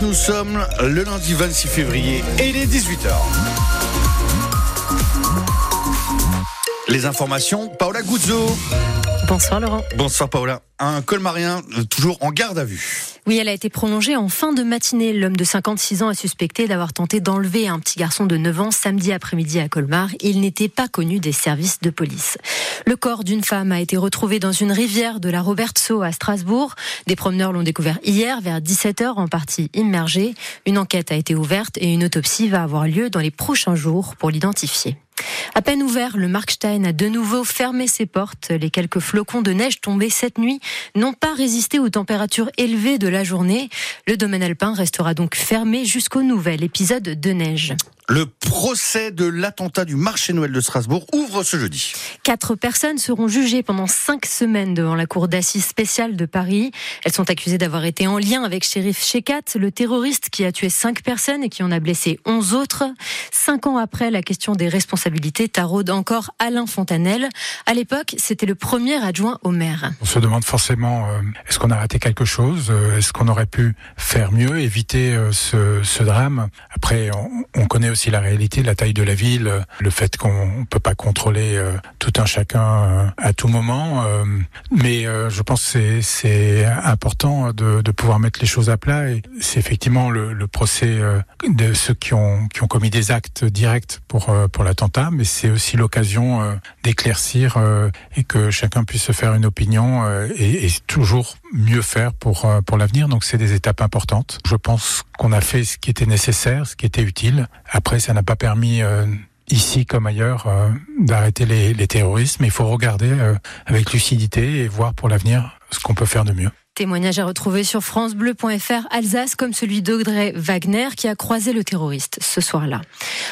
Nous sommes le lundi 26 février et il est 18h. Les informations, Paola Guzzo. Bonsoir Laurent. Bonsoir Paola. Un colmarien euh, toujours en garde à vue. Oui, elle a été prolongée en fin de matinée. L'homme de 56 ans est suspecté d'avoir tenté d'enlever un petit garçon de 9 ans samedi après-midi à Colmar. Il n'était pas connu des services de police. Le corps d'une femme a été retrouvé dans une rivière de la Robertso à Strasbourg. Des promeneurs l'ont découvert hier vers 17h en partie immergé. Une enquête a été ouverte et une autopsie va avoir lieu dans les prochains jours pour l'identifier. À peine ouvert, le Markstein a de nouveau fermé ses portes. Les quelques flocons de neige tombés cette nuit n'ont pas résisté aux températures élevées de la journée. Le domaine alpin restera donc fermé jusqu'au nouvel épisode de neige. Le procès de l'attentat du marché Noël de Strasbourg ouvre ce jeudi. Quatre personnes seront jugées pendant cinq semaines devant la cour d'assises spéciale de Paris. Elles sont accusées d'avoir été en lien avec Shérif Shekat, le terroriste qui a tué cinq personnes et qui en a blessé onze autres. Cinq ans après, la question des responsabilités taraude encore Alain Fontanel. À l'époque, c'était le premier adjoint au maire. On se demande forcément, euh, est-ce qu'on a raté quelque chose euh, Est-ce qu'on aurait pu faire mieux, éviter euh, ce, ce drame? Après, on, on connaît aussi aussi la réalité, la taille de la ville, le fait qu'on peut pas contrôler euh, tout un chacun euh, à tout moment. Euh, mais je pense que c'est important de, de, pouvoir mettre les choses à plat. Et c'est effectivement le, procès de ceux qui ont, qui ont commis des actes directs pour, pour l'attentat, mais c'est aussi l'occasion d'éclaircir et que chacun puisse se faire une opinion et, toujours mieux faire pour, pour l'avenir. Donc c'est des étapes importantes. Je pense qu'on a fait ce qui était nécessaire, ce qui était utile. Ça n'a pas permis euh, ici comme ailleurs euh, d'arrêter les, les terroristes, mais il faut regarder euh, avec lucidité et voir pour l'avenir ce qu'on peut faire de mieux. Témoignage à retrouver sur francebleu.fr Alsace comme celui d'Audrey Wagner qui a croisé le terroriste ce soir-là.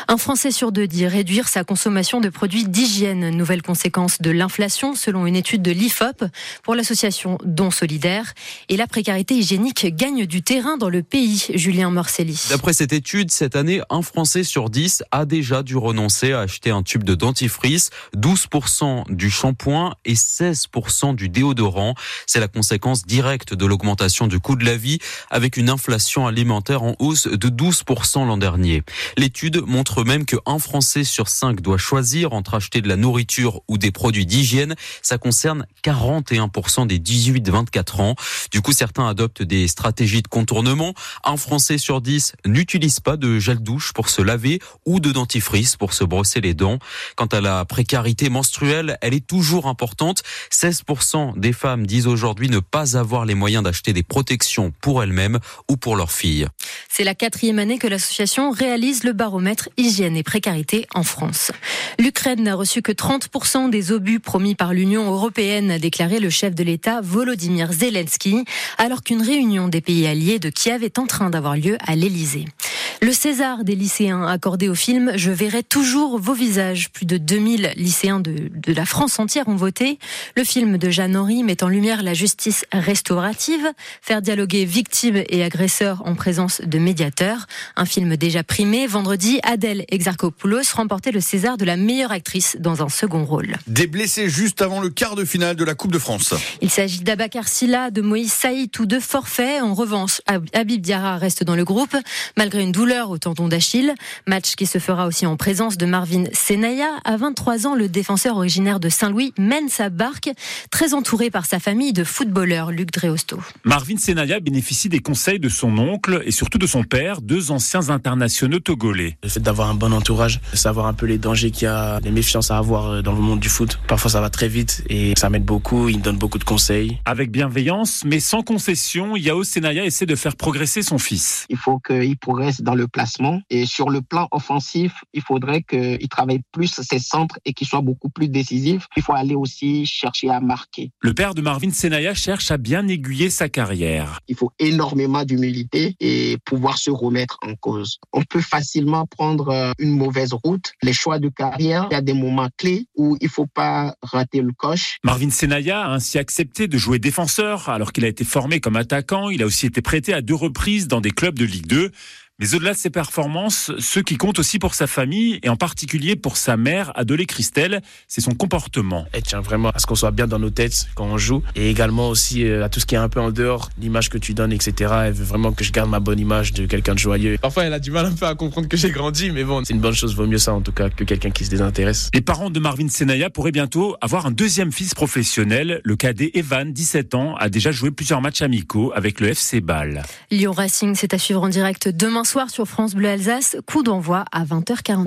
Un Français sur deux dit réduire sa consommation de produits d'hygiène. Nouvelle conséquence de l'inflation selon une étude de l'IFOP pour l'association Don Solidaire. Et la précarité hygiénique gagne du terrain dans le pays. Julien Morcelli. D'après cette étude, cette année, un Français sur dix a déjà dû renoncer à acheter un tube de dentifrice, 12% du shampoing et 16% du déodorant. C'est la conséquence directe de l'augmentation du coût de la vie avec une inflation alimentaire en hausse de 12% l'an dernier. L'étude montre même qu'un Français sur cinq doit choisir entre acheter de la nourriture ou des produits d'hygiène. Ça concerne 41% des 18-24 ans. Du coup, certains adoptent des stratégies de contournement. Un Français sur 10 n'utilise pas de gel douche pour se laver ou de dentifrice pour se brosser les dents. Quant à la précarité menstruelle, elle est toujours importante. 16% des femmes disent aujourd'hui ne pas avoir les moyens d'acheter des protections pour elles-mêmes ou pour leurs filles. C'est la quatrième année que l'association réalise le baromètre hygiène et précarité en France. L'Ukraine n'a reçu que 30% des obus promis par l'Union européenne, a déclaré le chef de l'État Volodymyr Zelensky, alors qu'une réunion des pays alliés de Kiev est en train d'avoir lieu à l'Élysée. Le César des lycéens accordé au film Je verrai toujours vos visages. Plus de 2000 lycéens de, de la France entière ont voté. Le film de Jeanne Henry met en lumière la justice restaurative, faire dialoguer victimes et agresseurs en présence de médiateurs. Un film déjà primé. Vendredi, Adèle Exarchopoulos remportait le César de la meilleure actrice dans un second rôle. Des blessés juste avant le quart de finale de la Coupe de France. Il s'agit d'Abakar Silla, de Moïse Saïd, tous deux forfaits. En revanche, Habib Diarra reste dans le groupe, malgré une douleur au tendon d'Achille. Match qui se fera aussi en présence de Marvin Senaya. À 23 ans, le défenseur originaire de Saint-Louis mène sa barque, très entouré par sa famille de footballeurs, Luc Dreosto. Marvin Senaya bénéficie des conseils de son oncle et surtout de son père, deux anciens internationaux togolais. Le fait d'avoir un bon entourage, de savoir un peu les dangers qu'il y a, les méfiances à avoir dans le monde du foot. Parfois ça va très vite et ça m'aide beaucoup, il me donne beaucoup de conseils. Avec bienveillance, mais sans concession, Yao Senaya essaie de faire progresser son fils. Il faut qu'il progresse dans le placement. Et sur le plan offensif, il faudrait qu'il travaille plus ses centres et qu'il soit beaucoup plus décisif. Il faut aller aussi chercher à marquer. Le père de Marvin Senaya cherche à bien aiguiller sa carrière. Il faut énormément d'humilité et pouvoir se remettre en cause. On peut facilement prendre euh, une mauvaise route. Les choix de carrière, il y a des moments clés où il faut pas rater le coche. Marvin Senaya a ainsi accepté de jouer défenseur alors qu'il a été formé comme attaquant. Il a aussi été prêté à deux reprises dans des clubs de Ligue 2. Mais au-delà de ses performances, ce qui compte aussi pour sa famille et en particulier pour sa mère, Adolé Christelle, c'est son comportement. Elle tient vraiment à ce qu'on soit bien dans nos têtes quand on joue et également aussi euh, à tout ce qui est un peu en dehors, l'image que tu donnes, etc. Elle veut vraiment que je garde ma bonne image de quelqu'un de joyeux. Parfois, elle a du mal un peu à comprendre que j'ai grandi, mais bon, c'est une bonne chose. Vaut mieux ça en tout cas que quelqu'un qui se désintéresse. Les parents de Marvin Senaya pourraient bientôt avoir un deuxième fils professionnel. Le cadet Evan, 17 ans, a déjà joué plusieurs matchs amicaux avec le FC Bâle. Lyon Racing, c'est à suivre en direct demain soir sur France Bleu Alsace. Coup d'envoi à 20h40.